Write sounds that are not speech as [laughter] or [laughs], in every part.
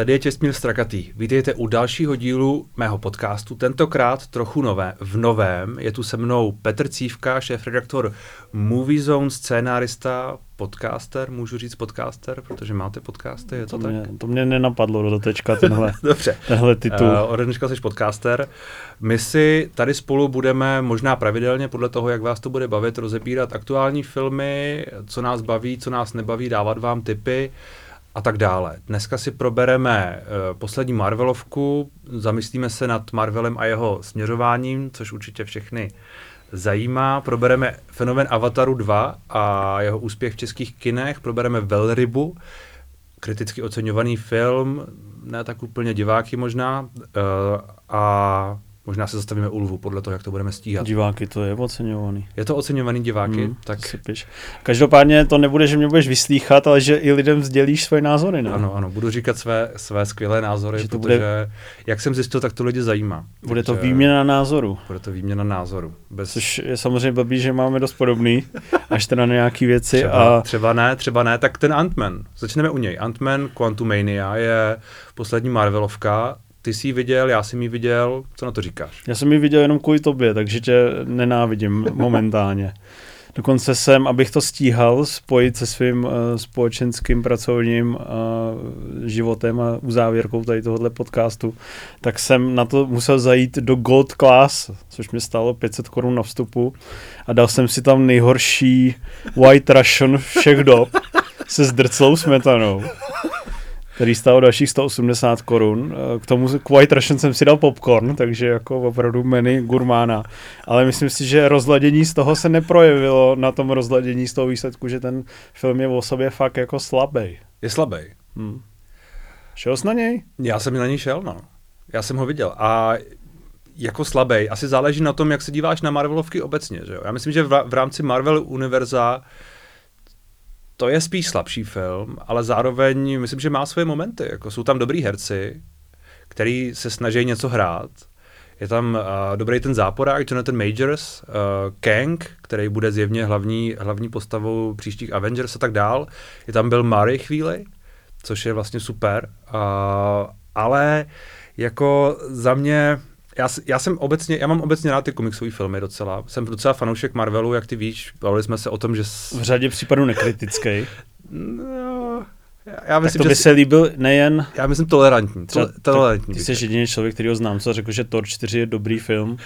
Tady je Čestmír Strakatý. Vítejte u dalšího dílu mého podcastu, tentokrát trochu nové. V novém je tu se mnou Petr Cívka, šéf-redaktor Movie Zone, scénárista, podcaster, můžu říct podcaster, protože máte podcasty, je to, to tak? Mě, to mě nenapadlo do tečka tenhle, [laughs] Dobře. tenhle titul. Uh, ode dneška jsi podcaster. My si tady spolu budeme možná pravidelně, podle toho, jak vás to bude bavit, rozebírat aktuální filmy, co nás baví, co nás nebaví, dávat vám tipy a tak dále. Dneska si probereme uh, poslední Marvelovku, zamyslíme se nad Marvelem a jeho směřováním, což určitě všechny zajímá. Probereme fenomen Avataru 2 a jeho úspěch v českých kinech, probereme Velrybu, kriticky oceňovaný film, ne tak úplně diváky možná, uh, a Možná se zastavíme u lvu, podle toho, jak to budeme stíhat. Diváky to je oceňovaný. Je to oceňovaný diváky? Hmm, tak si piš. Každopádně to nebude, že mě budeš vyslýchat, ale že i lidem sdělíš svoje názory, ne? Ano, ano, budu říkat své, své skvělé názory, že to protože, bude, jak jsem zjistil, tak to lidi zajímá. Bude to výměna názoru. Bude to výměna názoru. Bez... Což je samozřejmě blbý, že máme dost podobný, [laughs] až teda na nějaký věci. Třeba, a... třeba ne, třeba ne, tak ten Ant-Man. Začneme u něj. Ant-Man Quantumania je poslední Marvelovka ty jsi ji viděl, já jsem ji viděl, co na to říkáš? Já jsem ji viděl jenom kvůli tobě, takže tě nenávidím [laughs] momentálně. Dokonce jsem, abych to stíhal spojit se svým uh, společenským pracovním uh, životem a uzávěrkou tady tohohle podcastu, tak jsem na to musel zajít do Gold Class, což mi stálo 500 korun na vstupu a dal jsem si tam nejhorší White Russian všech dob se zdrclou smetanou který stál dalších 180 korun. Eh, k tomu k White Russian jsem si dal popcorn, takže jako opravdu menu gurmána. Ale myslím si, že rozladění z toho se neprojevilo na tom rozladění z toho výsledku, že ten film je o sobě fakt jako slabý. Je slabý. Hmm. Šel jsi na něj? Já jsem na něj šel, no. Já jsem ho viděl. A jako slabý. Asi záleží na tom, jak se díváš na Marvelovky obecně. Že jo? Já myslím, že v, v rámci Marvel univerza to je spíš slabší film, ale zároveň myslím, že má svoje momenty. Jako jsou tam dobrý herci, který se snaží něco hrát. Je tam uh, dobrý ten záporák, Jonathan Majors, uh, Kang, který bude zjevně hlavní, hlavní postavou příštích Avengers a tak dál. Je tam byl Murray chvíli, což je vlastně super. Uh, ale jako za mě já, já jsem obecně, já mám obecně rád ty komiksové filmy docela. Jsem docela fanoušek Marvelu, jak ty víš, bavili jsme se o tom, že... S... V řadě případů nekritický. [laughs] no, já myslím, tak to by že se líbil nejen... Já myslím tolerantní. Třeba, tolerantní ty jsi jediný člověk, který ho znám, co řekl, že Thor 4 je dobrý film.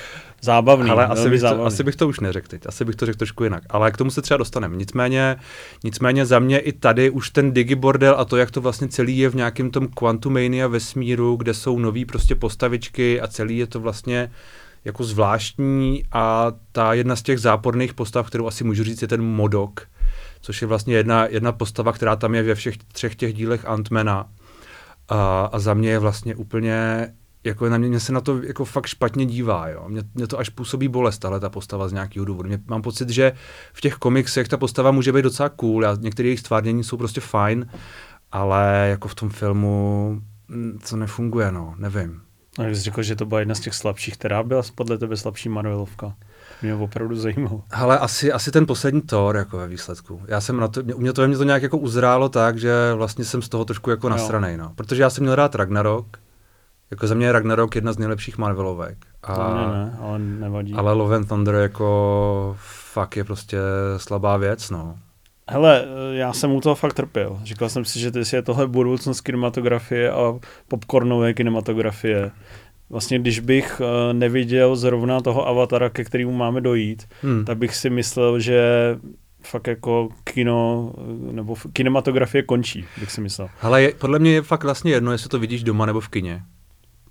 Zábavný. Ale asi bych, zábavný. To, asi bych to už neřekl teď. Asi bych to řekl trošku jinak. Ale k tomu se třeba dostaneme. Nicméně, nicméně za mě i tady už ten digibordel a to, jak to vlastně celý je v nějakém tom Quantumania vesmíru, kde jsou nový prostě postavičky a celý je to vlastně jako zvláštní a ta jedna z těch záporných postav, kterou asi můžu říct, je ten Modok, což je vlastně jedna, jedna postava, která tam je ve všech třech těch dílech Antmana. A, a za mě je vlastně úplně, jako na mě, mě se na to jako fakt špatně dívá, jo. Mě, mě to až působí bolest, tahle ta postava z nějakého důvodu. Mě, mám pocit, že v těch komiksech ta postava může být docela cool, a některé jejich stvárnění jsou prostě fajn, ale jako v tom filmu co nefunguje, no, nevím. A jsi řekl, že to byla jedna z těch slabších, která byla podle tebe slabší Marvelovka? Mě opravdu zajímalo. Ale asi, asi ten poslední Thor jako ve výsledku. Já jsem na to, u mě to, mě to nějak jako uzrálo tak, že vlastně jsem z toho trošku jako nasranej, no. Protože já jsem měl rád Ragnarok, jako za mě je Ragnarok jedna z nejlepších Marvelovek. A, to mě ne, ale nevadí. Ale Love and Thunder jako fakt je prostě slabá věc, no. Hele, já jsem u toho fakt trpěl. Říkal jsem si, že ty je tohle budoucnost kinematografie a popcornové kinematografie vlastně když bych uh, neviděl zrovna toho avatara, ke kterému máme dojít, hmm. tak bych si myslel, že fakt jako kino, nebo kinematografie končí, bych si myslel. Ale je, podle mě je fakt vlastně jedno, jestli to vidíš doma nebo v kině.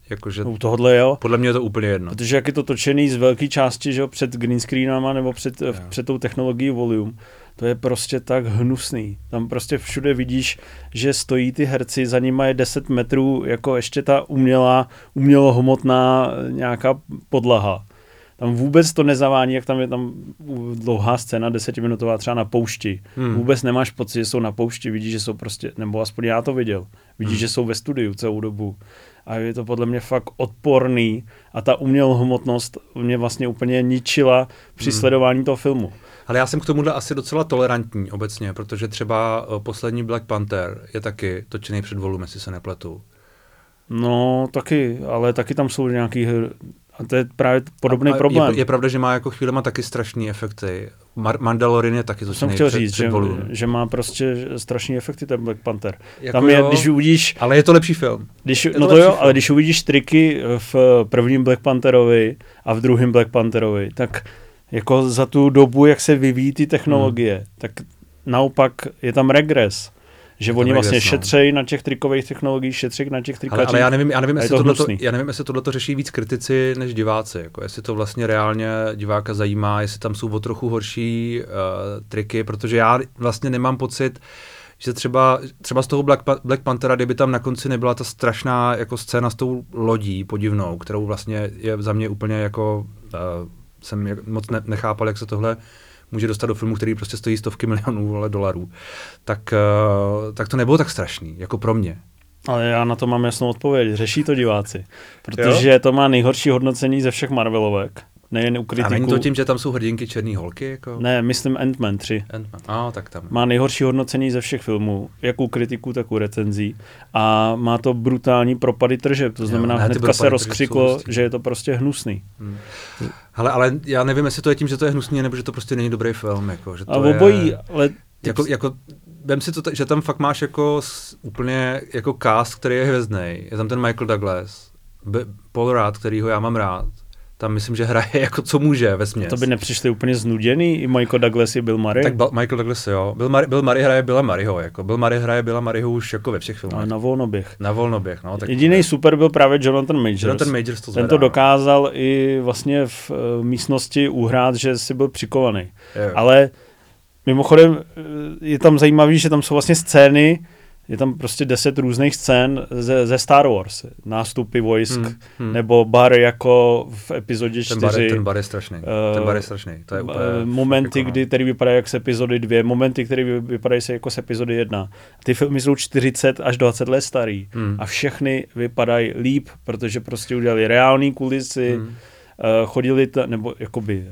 Jakože, U tohohle jo. Podle mě je to úplně jedno. Protože jak je to točený z velké části, že před green screenama nebo před, před tou technologií volume, to je prostě tak hnusný. Tam prostě všude vidíš, že stojí ty herci, za nimi je 10 metrů jako ještě ta umělá, umělohmotná nějaká podlaha. Tam vůbec to nezavání, jak tam je tam dlouhá scéna, desetiminutová třeba na poušti. Hmm. Vůbec nemáš pocit, že jsou na poušti, vidíš, že jsou prostě, nebo aspoň já to viděl, vidíš, hmm. že jsou ve studiu celou dobu. A je to podle mě fakt odporný a ta umělohmotnost mě vlastně úplně ničila při hmm. sledování toho filmu. Ale já jsem k tomuhle asi docela tolerantní obecně, protože třeba uh, poslední Black Panther je taky točený před volum, jestli se nepletu. No, taky, ale taky tam jsou nějaký a to je právě podobný a, a problém. Je, je pravda, že má jako chvílema taky strašný efekty. Mar- Mandalorian je taky Jsem chtěl říct, že, že, má prostě strašný efekty ten Black Panther. Jako Tam je, jo, když uvidíš... Ale je to lepší film. Když, no to jo, film. ale když uvidíš triky v prvním Black Pantherovi a v druhém Black Pantherovi, tak jako za tu dobu, jak se vyvíjí ty technologie, hmm. tak naopak je tam regres že oni vlastně no. šetřejí na těch trikových technologiích, šetří na těch trikačích. Ale, ale já nevím, já nevím, jestli to tohleto, já nevím, jestli tohle řeší víc kritici než diváci. Jako jestli to vlastně reálně diváka zajímá, jestli tam jsou o trochu horší uh, triky, protože já vlastně nemám pocit, že třeba, třeba z toho Black, Black Panthera, kdyby tam na konci nebyla ta strašná jako scéna s tou lodí podivnou, kterou vlastně je za mě úplně jako, uh, jsem moc ne, nechápal, jak se tohle může dostat do filmu, který prostě stojí stovky milionů ale dolarů, tak, uh, tak to nebylo tak strašný, jako pro mě. Ale já na to mám jasnou odpověď. Řeší to diváci. Protože jo? to má nejhorší hodnocení ze všech Marvelovek. Nejen u kritiků. A není to tím, že tam jsou hrdinky černý holky? Jako? Ne, myslím Ant-Man 3. Ant-Man. A, tak tam. Má nejhorší hodnocení ze všech filmů, jak u kritiků, tak u recenzí. A má to brutální propady tržeb. To znamená, jo, ne, hnedka se rozkřiklo, že je to prostě hnusný. Hmm. Ale, ale já nevím, jestli to je tím, že to je hnusný, nebo že to prostě není dobrý film. Jako, že to a obojí, je... ale jako, jako, vem si to, že tam fakt máš jako úplně jako cast, který je hvězdný. Je tam ten Michael Douglas, Paul Rudd, kterýho já mám rád tam myslím, že hraje jako co může ve směs. To by nepřišli úplně znuděný, i Michael Douglas i Bill Murray? Tak ba- Michael Douglas jo, Bill Murray, Bill Murray hraje Billa Murrayho, jako Bill Murray hraje Billa Murrayho už jako ve všech filmech. Ale na volnoběh. Na volnoběh, no. Tak Jediný super byl právě Jonathan Majors. Jonathan Majors to zvedá, Ten to no. dokázal i vlastně v uh, místnosti uhrát, že si byl přikovaný. Je, Ale mimochodem eh, je tam zajímavý, že tam jsou vlastně scény, je tam prostě deset různých scén ze, ze Star Wars. Nástupy vojsk, hmm, hmm. nebo bar jako v epizodě 4. Ten bar, je, ten bar je strašný. Uh, ten bar je strašný. To je úplně momenty, jako, kdy, který vypadají jako z epizody 2, momenty, které vypadají se jako z epizody 1. Ty filmy jsou 40 až 20 let starý hmm. a všechny vypadají líp, protože prostě udělali reální kulisy, hmm. uh, chodili, t- nebo jakoby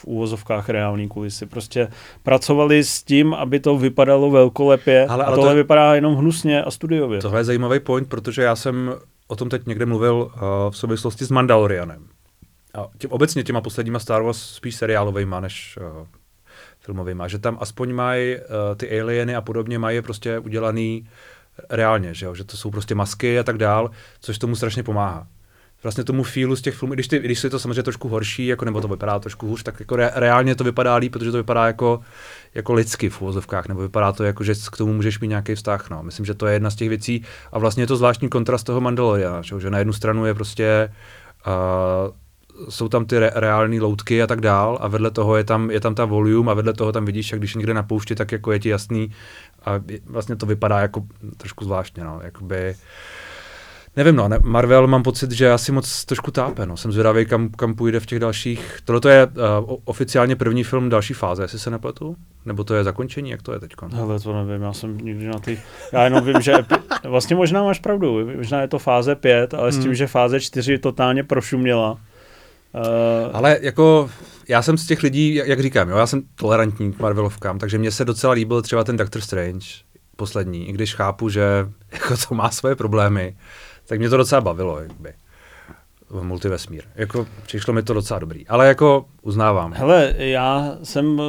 v úvozovkách reální kulisy. Prostě pracovali s tím, aby to vypadalo velkolepě ale, ale a tohle to, vypadá jenom hnusně a studiově. Tohle je zajímavý point, protože já jsem o tom teď někde mluvil uh, v souvislosti s Mandalorianem. A tím, obecně těma posledníma Star Wars spíš seriálovejma než uh, filmovýma, že tam aspoň mají uh, ty alieny a podobně mají je prostě udělaný reálně, že, jo? že to jsou prostě masky a tak dál, což tomu strašně pomáhá vlastně tomu feelu z těch filmů, když, ty, když je to samozřejmě trošku horší, jako, nebo to vypadá trošku hůř, tak jako re, reálně to vypadá líp, protože to vypadá jako, jako lidsky v úvozovkách, nebo vypadá to jako, že k tomu můžeš mít nějaký vztah. No. Myslím, že to je jedna z těch věcí a vlastně je to zvláštní kontrast toho Mandaloriana, že na jednu stranu je prostě uh, jsou tam ty re- reální loutky a tak dál a vedle toho je tam, je tam ta volume a vedle toho tam vidíš, jak když někde na poušti, tak jako je ti jasný a vlastně to vypadá jako trošku zvláštně, no, jakoby Nevím, no, ne, Marvel mám pocit, že asi moc trošku tápe, no. Jsem zvědavý, kam, kam půjde v těch dalších... Tohle je uh, oficiálně první film další fáze, jestli se nepletu? Nebo to je zakončení, jak to je teď? Hele, to nevím, já jsem nikdy na ty... Já jenom vím, že... [laughs] Vlastně možná máš pravdu, možná je to fáze 5, ale hmm. s tím, že fáze 4 totálně prošuměla. Uh... Ale jako, já jsem z těch lidí, jak, jak říkám, jo, já jsem tolerantní k Marvelovkám, takže mně se docela líbil třeba ten Doctor Strange, poslední, i když chápu, že [laughs] jako to má svoje problémy tak mě to docela bavilo, jakby multivesmír. Jako přišlo mi to docela dobrý, ale jako uznávám. Hele, já jsem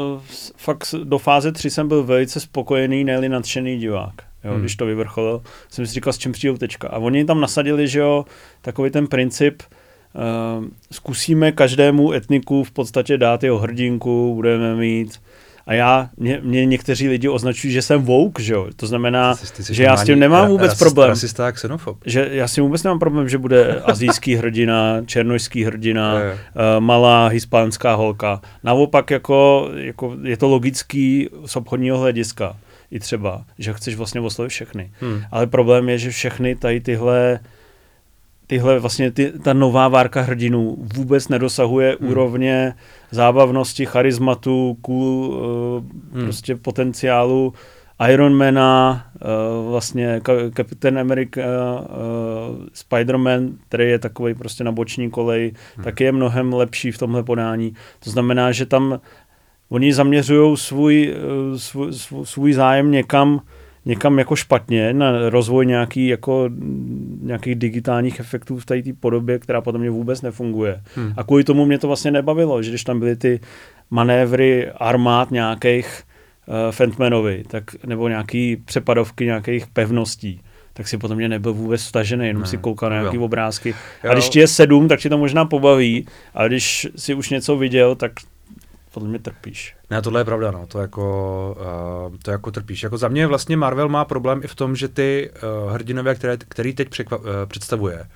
fakt do fáze 3 jsem byl velice spokojený, ne nadšený divák. Jo, hmm. Když to vyvrcholil, jsem si říkal, s čím přijdou tečka. A oni tam nasadili, že jo, takový ten princip, uh, zkusíme každému etniku v podstatě dát jeho hrdinku, budeme mít a já, mě, mě někteří lidi označují, že jsem woke, že jo? To znamená, ty jsi, ty jsi že já s tím nemám vůbec rasist, problém. Rasista a xenofob. Že já s tím vůbec nemám problém, že bude azijský hrdina, černožský hrdina. Uh, malá hispánská holka. Naopak jako, jako je to logický z obchodního hlediska i třeba, že chceš vlastně oslovit všechny. Hmm. Ale problém je, že všechny tady tyhle tyhle vlastně ty, ta nová várka hrdinů vůbec nedosahuje hmm. úrovně zábavnosti, charizmatu, cool, uh, hmm. prostě potenciálu Ironmana, uh, vlastně Captain America, uh, Spider-Man, který je takový prostě na boční kolej, hmm. tak je mnohem lepší v tomhle podání. To znamená, že tam oni zaměřují svůj, svůj, svůj, svůj zájem někam, někam jako špatně na rozvoj nějaký jako nějakých digitálních efektů v té podobě, která potom mě vůbec nefunguje. Hmm. A kvůli tomu mě to vlastně nebavilo, že když tam byly ty manévry armád nějakých uh, Fentmanovi, tak, nebo nějaký přepadovky nějakých pevností, tak si potom mě nebyl vůbec vtažený, jenom ne, si koukal na nějaké obrázky. Jo. A když ti je sedm, tak ti to možná pobaví, a když si už něco viděl, tak podle mě trpíš. Ne, tohle je pravda, no, to jako, uh, to jako trpíš. Jako za mě vlastně Marvel má problém i v tom, že ty uh, hrdinové, které, který teď překva, uh, představuje,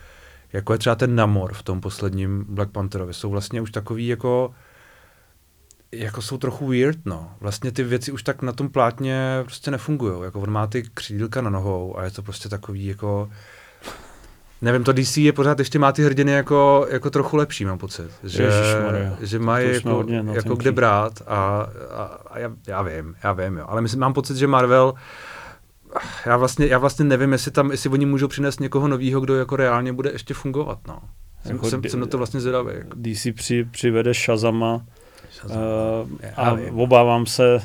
jako je třeba ten Namor v tom posledním Black Pantherovi, jsou vlastně už takový jako jako jsou trochu weird, no. Vlastně ty věci už tak na tom plátně prostě nefungují. Jako on má ty křídilka na nohou a je to prostě takový jako Nevím, to DC je pořád ještě má ty hrdiny jako, jako trochu lepší, mám pocit. Že, že mají jako, jako kde brát a, a, a já, já, vím, já vím, jo. Ale myslím, mám pocit, že Marvel já vlastně, já vlastně nevím, jestli tam, jestli oni můžou přinést někoho nového, kdo jako reálně bude ještě fungovat, no. Jsem, jako jsem, d- jsem na to vlastně zvědavý. Jako. DC při, přivede Shazama, Shazama. Uh, a obávám se,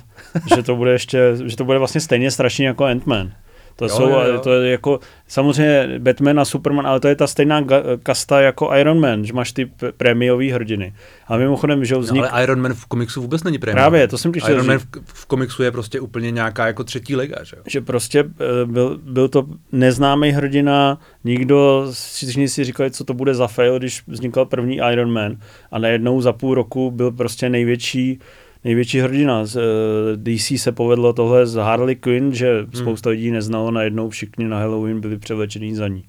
že to bude ještě, že to bude vlastně stejně strašně jako Ant-Man. To jo, jsou, jo, jo. to je jako, samozřejmě Batman a Superman, ale to je ta stejná kasta jako Iron Man, že máš ty prémiový hrdiny. A mimochodem, že vznik... No, ale Iron Man v komiksu vůbec není prémiový. Právě, to jsem ti Iron Man v, v, komiksu je prostě úplně nějaká jako třetí liga, že Že prostě eh, byl, byl to neznámý hrdina, nikdo, všichni si říkali, co to bude za fail, když vznikl první Iron Man a najednou za půl roku byl prostě největší největší hrdina. Z eh, DC se povedlo tohle z Harley Quinn, že hmm. spousta lidí neznalo, najednou všichni na Halloween byli převlečení za ní.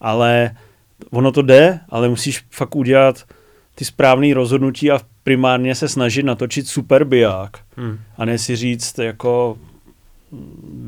Ale ono to jde, ale musíš fakt udělat ty správné rozhodnutí a primárně se snažit natočit super biják. Hmm. A ne si říct jako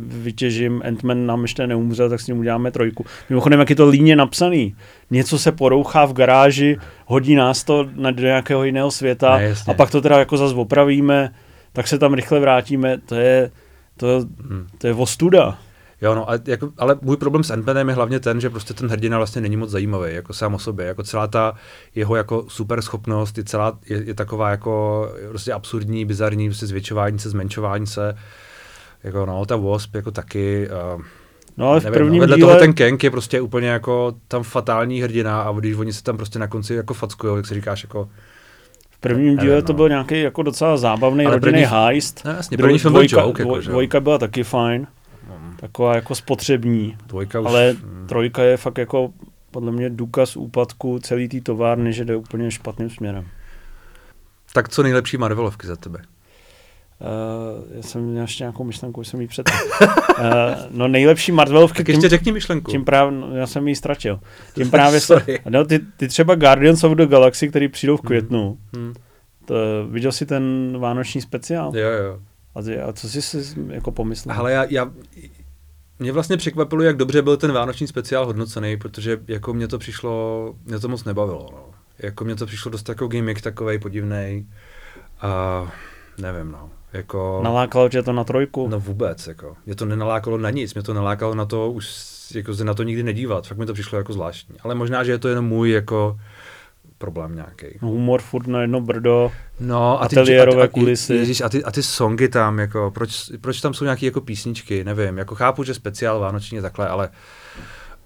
vytěžím, Ant-Man nám ještě neumřel, tak s ním uděláme trojku. Mimochodem, jak je to líně napsaný. Něco se porouchá v garáži, hodí nás to na do nějakého jiného světa ne, a pak to teda jako zase opravíme, tak se tam rychle vrátíme. To je, to, hmm. to je ostuda. Jo, no, a jako, ale můj problém s ant je hlavně ten, že prostě ten hrdina vlastně není moc zajímavý, jako sám o sobě, jako celá ta jeho jako super schopnost je celá, je, je taková jako prostě absurdní, bizarní, prostě zvětšování se, zmenšování se, jako no, ta Wasp jako taky, uh, No ale v nevím, prvním no, vedle díle... toho ten Kang je prostě úplně jako tam fatální hrdina a když oni se tam prostě na konci jako fackujou, jak si říkáš jako v prvním díle nevím, to no. byl nějaký jako docela zábavný ale rodinný první, heist. No, jasně, první film dvojka, joke, jako, dvojka byla taky fajn. Hmm. Taková jako spotřební. Dvojka už, ale hmm. trojka je fakt jako podle mě důkaz úpadku celý té továrny, že jde úplně špatným směrem. Tak co nejlepší Marvelovky za tebe? Uh, já jsem měl ještě nějakou myšlenku, už jsem jí před. uh, [laughs] no nejlepší Marvelovky. Tak ještě řekni myšlenku. Tím právě, no, já jsem ji ztratil. Tím [laughs] právě, se, no, ty, ty, třeba Guardians of the Galaxy, který přijdou v mhm. květnu. Hmm. Hmm. To, viděl jsi ten vánoční speciál? Jo, jo. A, ty, a co jsi si jako pomyslel? Ale já, já, mě vlastně překvapilo, jak dobře byl ten vánoční speciál hodnocený, protože jako mě to přišlo, mě to moc nebavilo. No. Jako mě to přišlo dost jako gimmick takovej podivnej. A nevím, no. Jako, nalákalo tě to na trojku? No vůbec, jako. Mě to nenalákalo na nic, mě to nalákalo na to už jako se na to nikdy nedívat. Fakt mi to přišlo jako zvláštní. Ale možná, že je to jenom můj jako problém nějaký. Humor furt na jedno brdo, no, a ty, ateliérové a, a, kulisy. Ježiš, a, ty, a ty songy tam, jako, proč, proč tam jsou nějaké jako písničky, nevím. Jako chápu, že speciál vánoční takhle, ale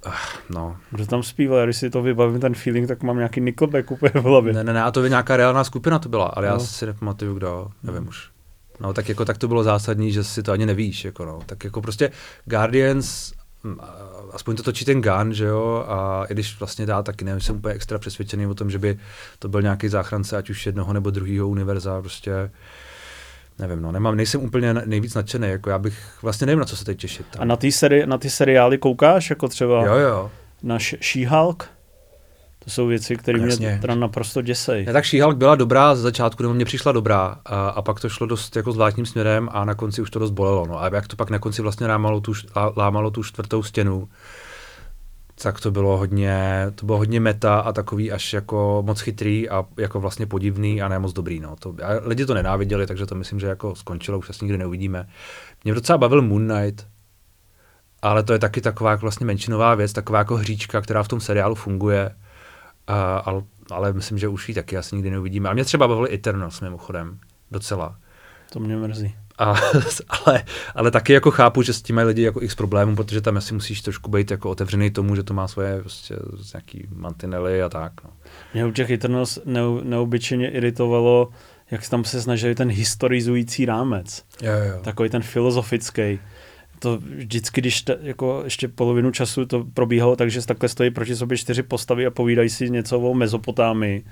Uh, no. Kdo tam zpíval, když si to vybavím, ten feeling, tak mám nějaký Nickelback úplně v hlavě. Ne, ne, ne, a to by nějaká reálná skupina to byla, ale no. já si nepamatuju, kdo, nevím už. No, tak jako tak to bylo zásadní, že si to ani nevíš, jako no. Tak jako prostě Guardians, hm, aspoň to točí ten Gun, že jo, a i když vlastně dá, taky nevím, jsem úplně extra přesvědčený o tom, že by to byl nějaký záchrance, ať už jednoho nebo druhého univerza, prostě nevím, no, nemám, nejsem úplně nejvíc nadšený, jako já bych vlastně nevím, na co se teď těšit. Tam. A na ty, seri- na ty seriály koukáš, jako třeba jo, jo. na She-Hulk? To jsou věci, které mě teda naprosto děsejí. tak She-Hulk byla dobrá z začátku, nebo mě přišla dobrá a, a, pak to šlo dost jako zvláštním směrem a na konci už to dost bolelo. No. A jak to pak na konci vlastně lámalo tu, lámalo tu čtvrtou stěnu, tak to bylo hodně, to bylo hodně meta a takový až jako moc chytrý a jako vlastně podivný a ne moc dobrý. No. To, a lidi to nenáviděli, takže to myslím, že jako skončilo, už se nikdy neuvidíme. Mě docela bavil Moon Knight, ale to je taky taková jako vlastně menšinová věc, taková jako hříčka, která v tom seriálu funguje ale, ale myslím, že už ji taky asi nikdy neuvidíme. A mě třeba bavili Eternals mimochodem, docela. To mě mrzí. A, [laughs] ale, ale taky jako chápu, že s tím mají lidi jako x problémů, protože tam asi musíš trošku být jako otevřený tomu, že to má svoje prostě nějaký mantinely a tak. No. Mě u těch Eternals ne, neobyčejně iritovalo, jak tam se snažili ten historizující rámec. Jo, jo. Takový ten filozofický. To vždycky, když ta, jako ještě polovinu času to probíhalo tak, že takhle stojí proti sobě čtyři postavy a povídají si něco o Mezopotámii.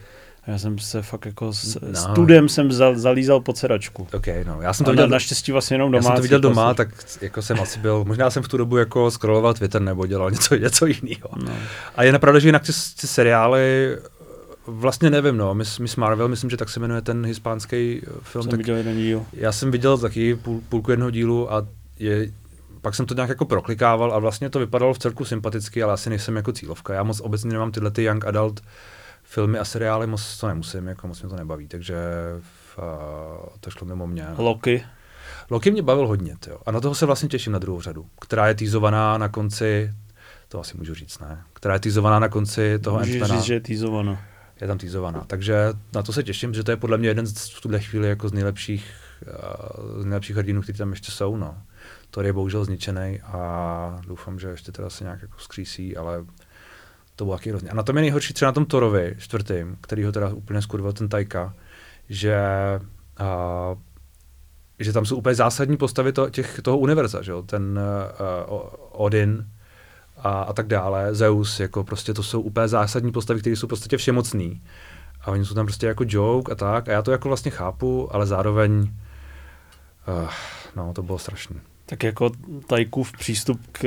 Já jsem se fakt jako s no. studem jsem zal, zalízal pod sedačku. Ok, no. Já jsem to viděl, naštěstí vlastně jenom doma. Já jsem to viděl doma, tak jako jsem asi byl, možná jsem v tu dobu jako scrolloval Twitter nebo dělal něco, [laughs] něco jiného. No. A je napravda, že jinak ty, ty seriály Vlastně nevím, no. Miss, Miss Marvel, myslím, že tak se jmenuje ten hispánský eh, film. Jsem tak viděl jeden díl. Já jsem viděl taky půl, půlku jednoho dílu a je, pak jsem to nějak jako proklikával a vlastně to vypadalo v celku sympaticky, ale asi nejsem jako cílovka. Já moc obecně nemám tyhle ty young adult filmy a seriály, moc to nemusím, jako moc mě to nebaví, takže v, uh, to šlo mimo mě. Loki? Loki mě bavil hodně, jo. A na toho se vlastně těším na druhou řadu, která je týzovaná na konci, to asi můžu říct, ne? Která je týzovaná na konci toho Můžeš říct, že je týzovaná je tam týzovaná. Takže na to se těším, že to je podle mě jeden z v tuhle chvíli jako z nejlepších, uh, z nejlepších hrdinů, kteří tam ještě jsou. No. Thor je bohužel zničený a doufám, že ještě teda se nějak jako skřísí, ale to bylo taky hrozně. A na tom je nejhorší třeba na tom Torovi čtvrtým, který ho teda úplně skurvil ten Tajka, že uh, že tam jsou úplně zásadní postavy to, těch, toho univerza, že jo? ten uh, Odin, a, a tak dále, Zeus, jako prostě to jsou úplně zásadní postavy, které jsou prostě všemocný. A oni jsou tam prostě jako joke a tak. A já to jako vlastně chápu, ale zároveň, uh, no, to bylo strašné. Tak jako Tajkův přístup k,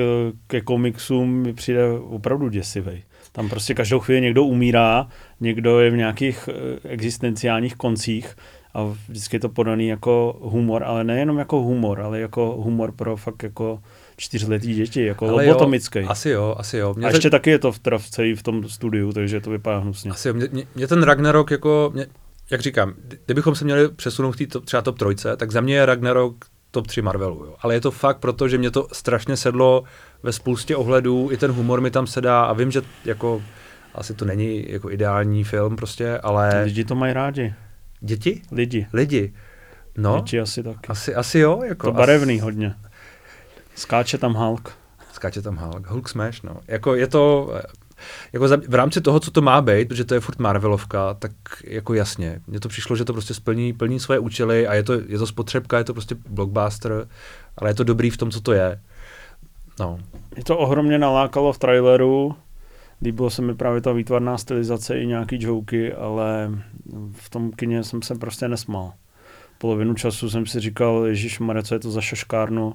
ke komiksům mi přijde opravdu děsivý. Tam prostě každou chvíli někdo umírá, někdo je v nějakých eh, existenciálních koncích a vždycky je to podaný jako humor, ale nejenom jako humor, ale jako humor pro fakt jako čtyřletý děti, jako Ale lobotomický. Jo, asi jo, asi jo. Mě a ještě taky je to v, v celý v tom studiu, takže to vypadá hnusně. Asi jo, mě, mě, mě ten Ragnarok jako, mě, jak říkám, kdybychom se měli přesunout k třeba top trojce, tak za mě je Ragnarok top 3 Marvelu. Jo. Ale je to fakt proto, že mě to strašně sedlo ve spoustě ohledů, i ten humor mi tam sedá a vím, že jako asi to není jako ideální film prostě, ale... Lidi to mají rádi. Děti? Lidi. Lidi. No, Děti asi taky. Asi, asi jo. Jako to barevný asi... hodně. Skáče tam Hulk. Skáče tam Hulk. Hulk Smash, no. Jako je to, jako za, v rámci toho, co to má být, protože to je furt Marvelovka, tak jako jasně. Mně to přišlo, že to prostě splní, plní svoje účely a je to, je to spotřebka, je to prostě blockbuster, ale je to dobrý v tom, co to je. No. Je to ohromně nalákalo v traileru, líbilo se mi právě ta výtvarná stylizace i nějaký joky, ale v tom kině jsem se prostě nesmal. Polovinu času jsem si říkal, Ježíš co je to za šaškárnu,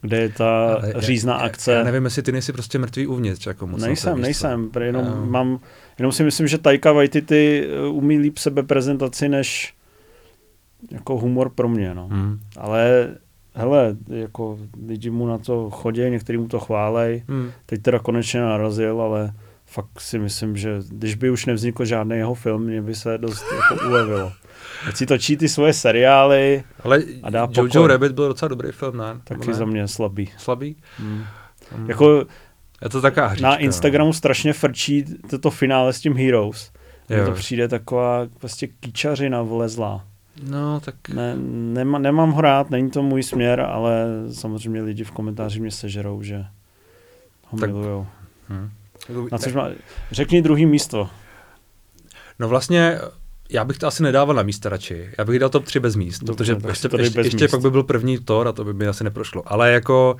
kde je ta Ale řízná já, akce. Já nevím, jestli ty nejsi prostě mrtvý uvnitř. Jako moc nejsem, nejsem. Jenom, um. mám, jenom si myslím, že Taika Waititi eh, umí líp sebe prezentaci než jako humor pro mě. No. Hmm. Ale hele, jako lidi mu na to chodí, některý mu to chválej. Hmm. Teď teda konečně narazil, ale fakt si myslím, že když by už nevznikl žádný jeho film, mě by se dost jako [laughs] ulevilo. Ať si točí ty svoje seriály Ale a dá Jojo pokoj. Rabbit byl docela dobrý film, ne? Taky ne? za mě slabý. Slabý? Hmm. Hmm. Jako je to taká hříčka, Na no. Instagramu no. strašně frčí toto finále s tím Heroes. Jo. to přijde taková prostě kýčařina vlezlá. No, tak... Ne, nema, nemám ho rád, není to můj směr, ale samozřejmě lidi v komentářích mě sežerou, že ho tak... milujou. Hmm. Na což má... Řekni druhý místo. No vlastně já bych to asi nedával na místa radši. Já bych dal top 3 bez míst, Dobře, protože ještě, ještě, ještě míst. pak by byl první Thor a to by mi asi neprošlo. Ale jako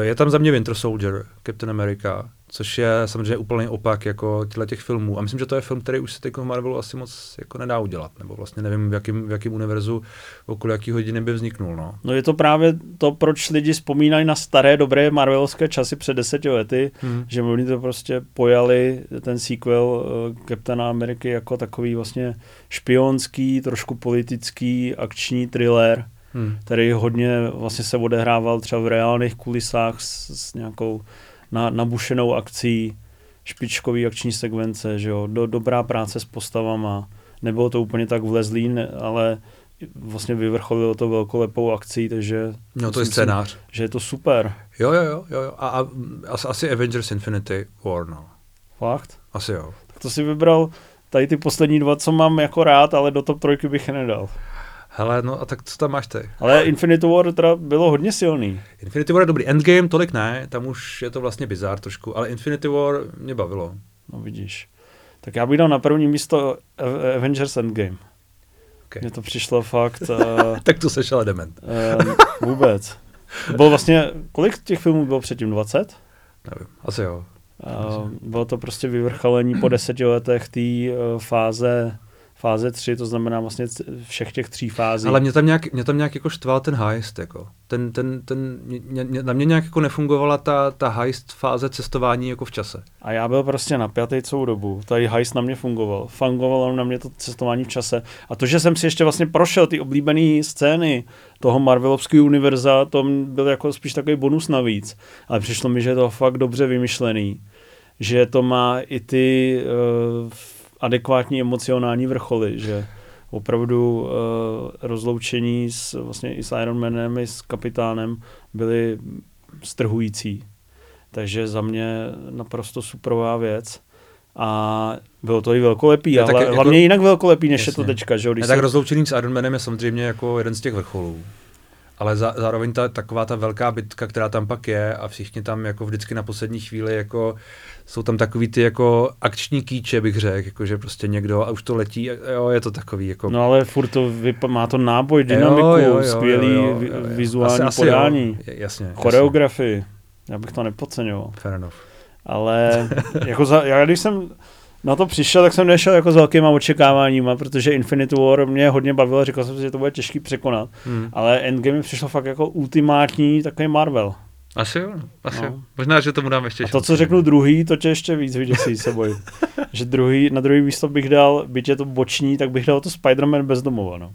je tam za mě Winter Soldier, Captain America, což je samozřejmě úplný opak jako těchto těch filmů. A myslím, že to je film, který už se teď Marvelu asi moc jako nedá udělat. Nebo vlastně nevím, v jakém, v jakém univerzu, okolo jaký hodiny by vzniknul. No. no je to právě to, proč lidi vzpomínají na staré, dobré marvelovské časy před deseti lety, hmm. že oni to prostě pojali, ten sequel uh, Captaina Ameriky jako takový vlastně špionský, trošku politický, akční thriller, hmm. který hodně vlastně se odehrával třeba v reálných kulisách s, s nějakou na, nabušenou akcí, špičkový akční sekvence, že jo, do, dobrá práce s postavama. Nebylo to úplně tak vlezlý, ne, ale vlastně vyvrcholilo to velkolepou akcí, takže... No to je scénář. Si, že je to super. Jo, jo, jo, jo. A, a asi Avengers Infinity War, no. Fakt? Asi jo. Tak to si vybral tady ty poslední dva, co mám jako rád, ale do top trojky bych je nedal. Hele, no a tak co tam máš ty? Ale Infinity War teda bylo hodně silný. Infinity War je dobrý. Endgame tolik ne, tam už je to vlastně bizár trošku, ale Infinity War mě bavilo. No vidíš. Tak já bych dal na první místo Avengers Endgame. Okay. Mně to přišlo fakt... Uh, [laughs] tak to seš ale dement. Uh, vůbec. Bylo vlastně, kolik těch filmů bylo předtím? 20? Nevím, asi jo. Uh, bylo to prostě vyvrcholení po deseti letech té uh, fáze fáze 3, to znamená vlastně všech těch tří fází. Ale mě tam nějak, mě tam nějak jako štval ten heist, jako. Ten, ten, ten, mě, mě, na mě nějak jako nefungovala ta, ta heist fáze cestování jako v čase. A já byl prostě napjatý celou dobu. Tady heist na mě fungoval. Fungovalo na mě to cestování v čase. A to, že jsem si ještě vlastně prošel ty oblíbené scény toho Marvelovského univerza, to byl jako spíš takový bonus navíc. Ale přišlo mi, že je to fakt dobře vymyšlený. Že to má i ty uh, adekvátní emocionální vrcholy, že opravdu uh, rozloučení s, vlastně i s Ironmanem, i s kapitánem byly strhující. Takže za mě naprosto superová věc. A bylo to i velkolepý, je ale jako, hlavně jinak velkolepý, než jasně. je to teďka. Že? Když je, se... tak rozloučený s Ironmanem je samozřejmě jako jeden z těch vrcholů ale za, zároveň ta, taková ta velká bitka, která tam pak je a všichni tam jako vždycky na poslední chvíli jako jsou tam takový ty jako akční kýče, bych řekl, jako že prostě někdo a už to letí, jo, je to takový jako... No ale furt to vypa- má to náboj, dynamiku, jo, jo, jo, skvělý jo, jo, jo, jo. vizuální asi, podání, asi jo. jasně, choreografii, já bych to nepodceňoval. Fair enough. Ale jako za, já když jsem na to přišel, tak jsem nešel jako s velkýma očekáváníma, protože Infinity War mě hodně bavilo, říkal jsem si, že to bude těžký překonat, hmm. ale Endgame mi přišlo fakt jako ultimátní takový Marvel. Asi jo, asi no. jo. Možná, že tomu dám ještě A to, co řeknu druhý, to tě ještě víc vyděsí se bojím. [laughs] že druhý, na druhý místo bych dal, byť je to boční, tak bych dal to Spider-Man bezdomova, no.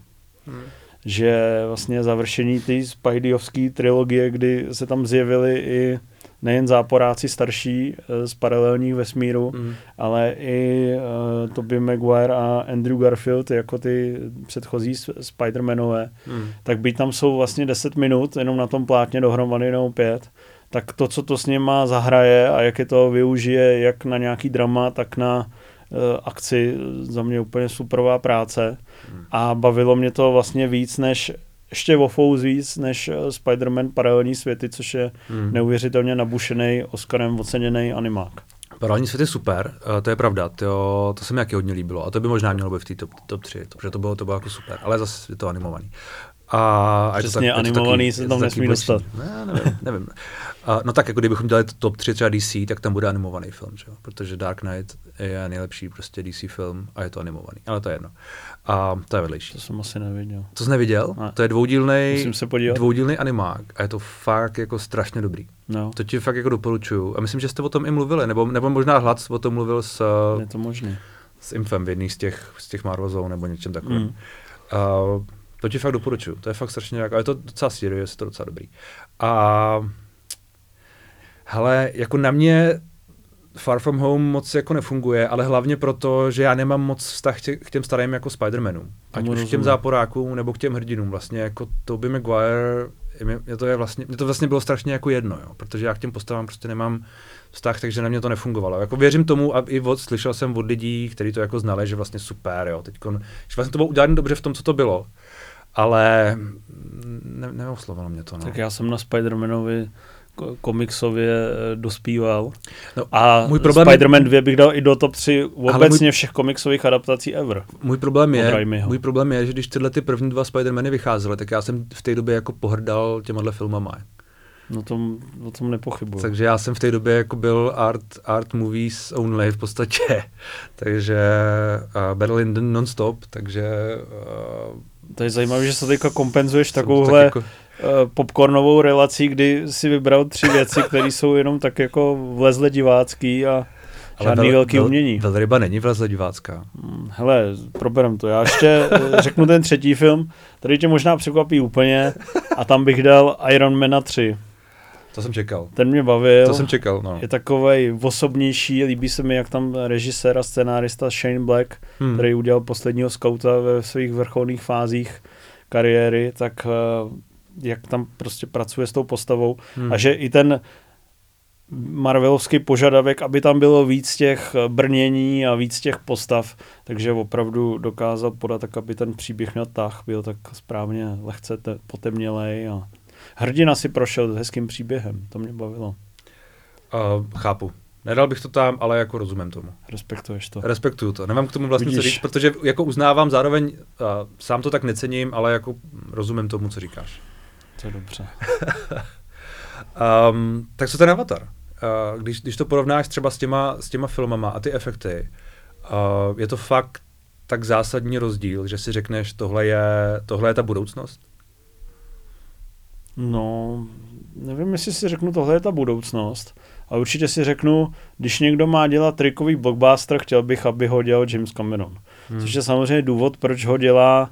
Hmm. Že vlastně završení té Spideyovské trilogie, kdy se tam zjevili i nejen záporáci starší uh, z paralelních vesmíru, mm. ale i uh, Tobey Maguire a Andrew Garfield jako ty předchozí Spider-Manové, mm. tak byť tam jsou vlastně 10 minut jenom na tom plátně dohromady nebo pět, tak to, co to s nima zahraje a jak je to využije jak na nějaký drama, tak na uh, akci, za mě úplně superová práce. Mm. A bavilo mě to vlastně víc než ještě o víc než eh, Spider-Man paralelní světy, což je hmm. neuvěřitelně nabušený, Oscarem oceněný animák. Paralelní svět je super, uh, to je pravda, to, to se mi jaký hodně líbilo a to by možná mělo být v té top, top 3, protože to bylo, to bylo jako super, ale zase je to animovaný. A, Přesně, je to tak, animovaný je to taky, se tam nesmí dostat. Ne, nevím, nevím. A, no tak, jako kdybychom dělali top 3 třeba DC, tak tam bude animovaný film, že? protože Dark Knight je nejlepší prostě DC film a je to animovaný, ale to je jedno. A to je vedlejší. To jsem asi neviděl. To jsi neviděl? Ne. To je dvoudílný, dvoudílný animák a je to fakt jako strašně dobrý. No. To ti fakt jako doporučuju. A myslím, že jste o tom i mluvili, nebo, nebo možná Hlad o tom mluvil s, je to možné. s Infem v jedných z těch, z těch Marvel Zone nebo něčem takovým. Mm. Uh, to ti fakt doporučuju. To je fakt strašně jako, je to docela serious, je to docela dobrý. A hele, jako na mě Far From Home moc jako nefunguje, ale hlavně proto, že já nemám moc vztah tě, k těm starým jako Spider-Manům. Ať už k těm záporákům, nebo k těm hrdinům. Vlastně jako Tobey Maguire, mě to, je vlastně, mě to vlastně bylo strašně jako jedno, jo, protože já k těm postavám prostě nemám vztah, takže na mě to nefungovalo. Jako věřím tomu a i od, slyšel jsem od lidí, kteří to jako znali, že vlastně super, jo, teďkon, že vlastně to bylo udělané dobře v tom, co to bylo ale ne, neoslovilo mě to. No. Tak já jsem na Spider-Manovi komiksově eh, dospíval. No, a můj problém Spider-Man 2 bych dal i do top 3 obecně můj, všech komiksových adaptací ever. Můj problém, je, můj problém je, že když tyhle ty první dva Spider-Many vycházely, tak já jsem v té době jako pohrdal těmahle filmama. No tom, o tom nepochybuji. Takže já jsem v té době jako byl art, art movies only v podstatě. [laughs] takže uh, Battle in non-stop, takže uh, to je zajímavé, že se teďka kompenzuješ takovouhle tak jako... Eh, popcornovou relací, kdy si vybral tři věci, které jsou jenom tak jako vlezle divácký a žádný vel, velký vel, umění. Velryba není vlezle divácká. Hmm, hele, proberem to. Já ještě eh, řeknu ten třetí film, který tě možná překvapí úplně a tam bych dal Iron Man 3. To jsem čekal. Ten mě bavil. To jsem čekal, no. Je takový osobnější, líbí se mi, jak tam režisér a scénárista Shane Black, hmm. který udělal posledního skauta ve svých vrcholných fázích kariéry, tak uh, jak tam prostě pracuje s tou postavou hmm. a že i ten Marvelovský požadavek, aby tam bylo víc těch brnění a víc těch postav, takže opravdu dokázat podat tak, aby ten příběh měl tah, byl tak správně lehce te- potemnělej a hrdina si prošel s hezkým příběhem, to mě bavilo. Uh, chápu. Nedal bych to tam, ale jako rozumím tomu. Respektuješ to. Respektuju to. Nemám k tomu vlastně Vidíš. co říct, protože jako uznávám zároveň, uh, sám to tak necením, ale jako rozumím tomu, co říkáš. To je dobře. [laughs] Um, tak co ten Avatar? Uh, když, když to porovnáš třeba s těma, s těma filmama a ty efekty, uh, je to fakt tak zásadní rozdíl, že si řekneš, tohle je, tohle je ta budoucnost? No, nevím, jestli si řeknu, tohle je ta budoucnost, ale určitě si řeknu, když někdo má dělat trikový blockbuster, chtěl bych, aby ho dělal James Cameron. Hmm. Což je samozřejmě důvod, proč ho dělá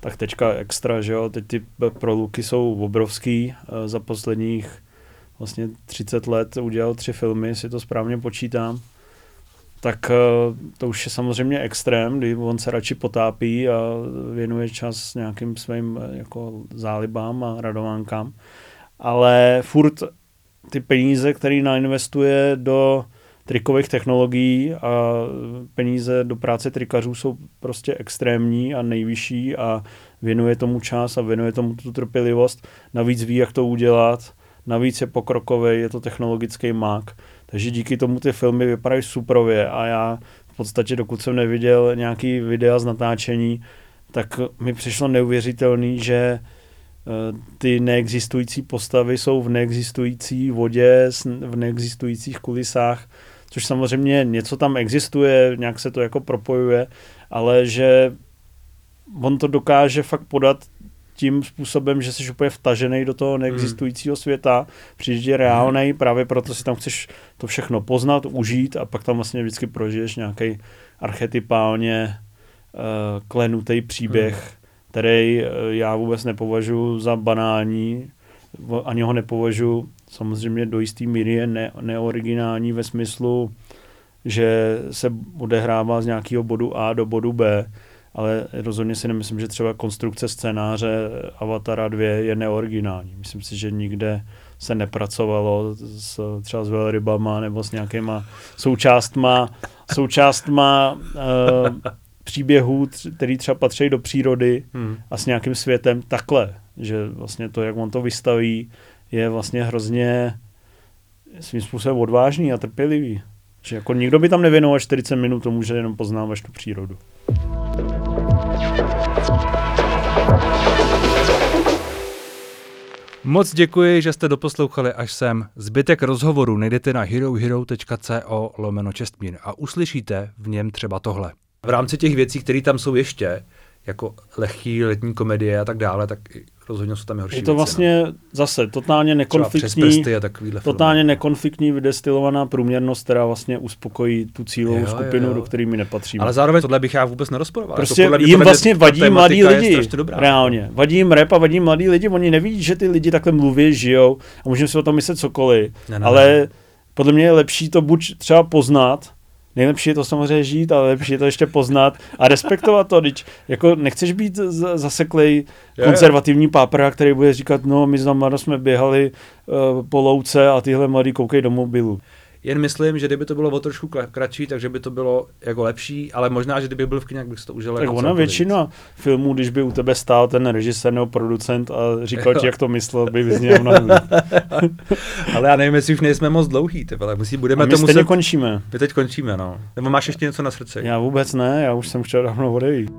tak teďka extra, že jo, teď ty proluky jsou obrovský, eh, za posledních vlastně 30 let udělal tři filmy, si to správně počítám, tak eh, to už je samozřejmě extrém, kdy on se radši potápí a věnuje čas nějakým svým eh, jako zálibám a radovánkám. Ale furt ty peníze, které nainvestuje do trikových technologií a peníze do práce trikařů jsou prostě extrémní a nejvyšší a věnuje tomu čas a věnuje tomu tu trpělivost. Navíc ví, jak to udělat, navíc je pokrokový, je to technologický mák. Takže díky tomu ty filmy vypadají suprově a já v podstatě, dokud jsem neviděl nějaký videa z natáčení, tak mi přišlo neuvěřitelný, že eh, ty neexistující postavy jsou v neexistující vodě, v neexistujících kulisách, což samozřejmě něco tam existuje, nějak se to jako propojuje, ale že on to dokáže fakt podat tím způsobem, že jsi úplně vtažený do toho neexistujícího světa, přijde reálnej, právě proto si tam chceš to všechno poznat, užít a pak tam vlastně vždycky prožiješ nějaký archetypálně uh, klenutý příběh, hmm. který uh, já vůbec nepovažuji za banální, ani ho nepovažuji. Samozřejmě do jisté míry je ne, neoriginální ve smyslu, že se odehrává z nějakého bodu A do bodu B, ale rozhodně si nemyslím, že třeba konstrukce scénáře Avatara 2 je neoriginální. Myslím si, že nikde se nepracovalo s, třeba s velrybama nebo s nějakýma součástma, součástma uh, příběhů, který třeba patří do přírody hmm. a s nějakým světem takhle, že vlastně to, jak on to vystaví, je vlastně hrozně svým způsobem odvážný a trpělivý. Že jako nikdo by tam nevěnoval 40 minut tomu, že jenom poznáváš tu přírodu. Moc děkuji, že jste doposlouchali až sem. Zbytek rozhovoru najdete na herohero.co lomeno čestmír a uslyšíte v něm třeba tohle. V rámci těch věcí, které tam jsou ještě, jako lehký letní komedie a tak dále, tak rozhodně jsou tam i horší Je to věci, vlastně no. zase totálně nekonfliktní, totálně filmy. nekonfliktní vydestilovaná průměrnost, která vlastně uspokojí tu cílovou jo, skupinu, jo, jo. do které my nepatříme. Ale zároveň tohle bych já vůbec nerozporoval. Prostě to jim vlastně vadí mladí lidi. Reálně. Vadí jim rap a vadí mladí lidi. Oni neví, že ty lidi takhle mluví, žijou a můžeme si o tom myslet cokoliv. Ne, ne, ale ne. podle mě je lepší to buď třeba poznat, nejlepší je to samozřejmě žít, ale lepší je to ještě poznat a respektovat to, když jako nechceš být zaseklej konzervativní pápra, který bude říkat, no my za mladá jsme běhali uh, po louce a tyhle mladí koukají do mobilu. Jen myslím, že kdyby to bylo o trošku kratší, takže by to bylo jako lepší, ale možná, že kdyby byl v kyně, bych to užil. Tak jako ona většina víc. filmů, když by u tebe stál ten režisér nebo producent a říkal ti, jak to myslel, by vyzněl mnohem [laughs] Ale já nevím, jestli už nejsme moc dlouhý, ty ale musí, budeme a my to muset... končíme. My teď končíme, no. Nebo máš ještě něco na srdci? Já vůbec ne, já už jsem chtěl dávno odejít.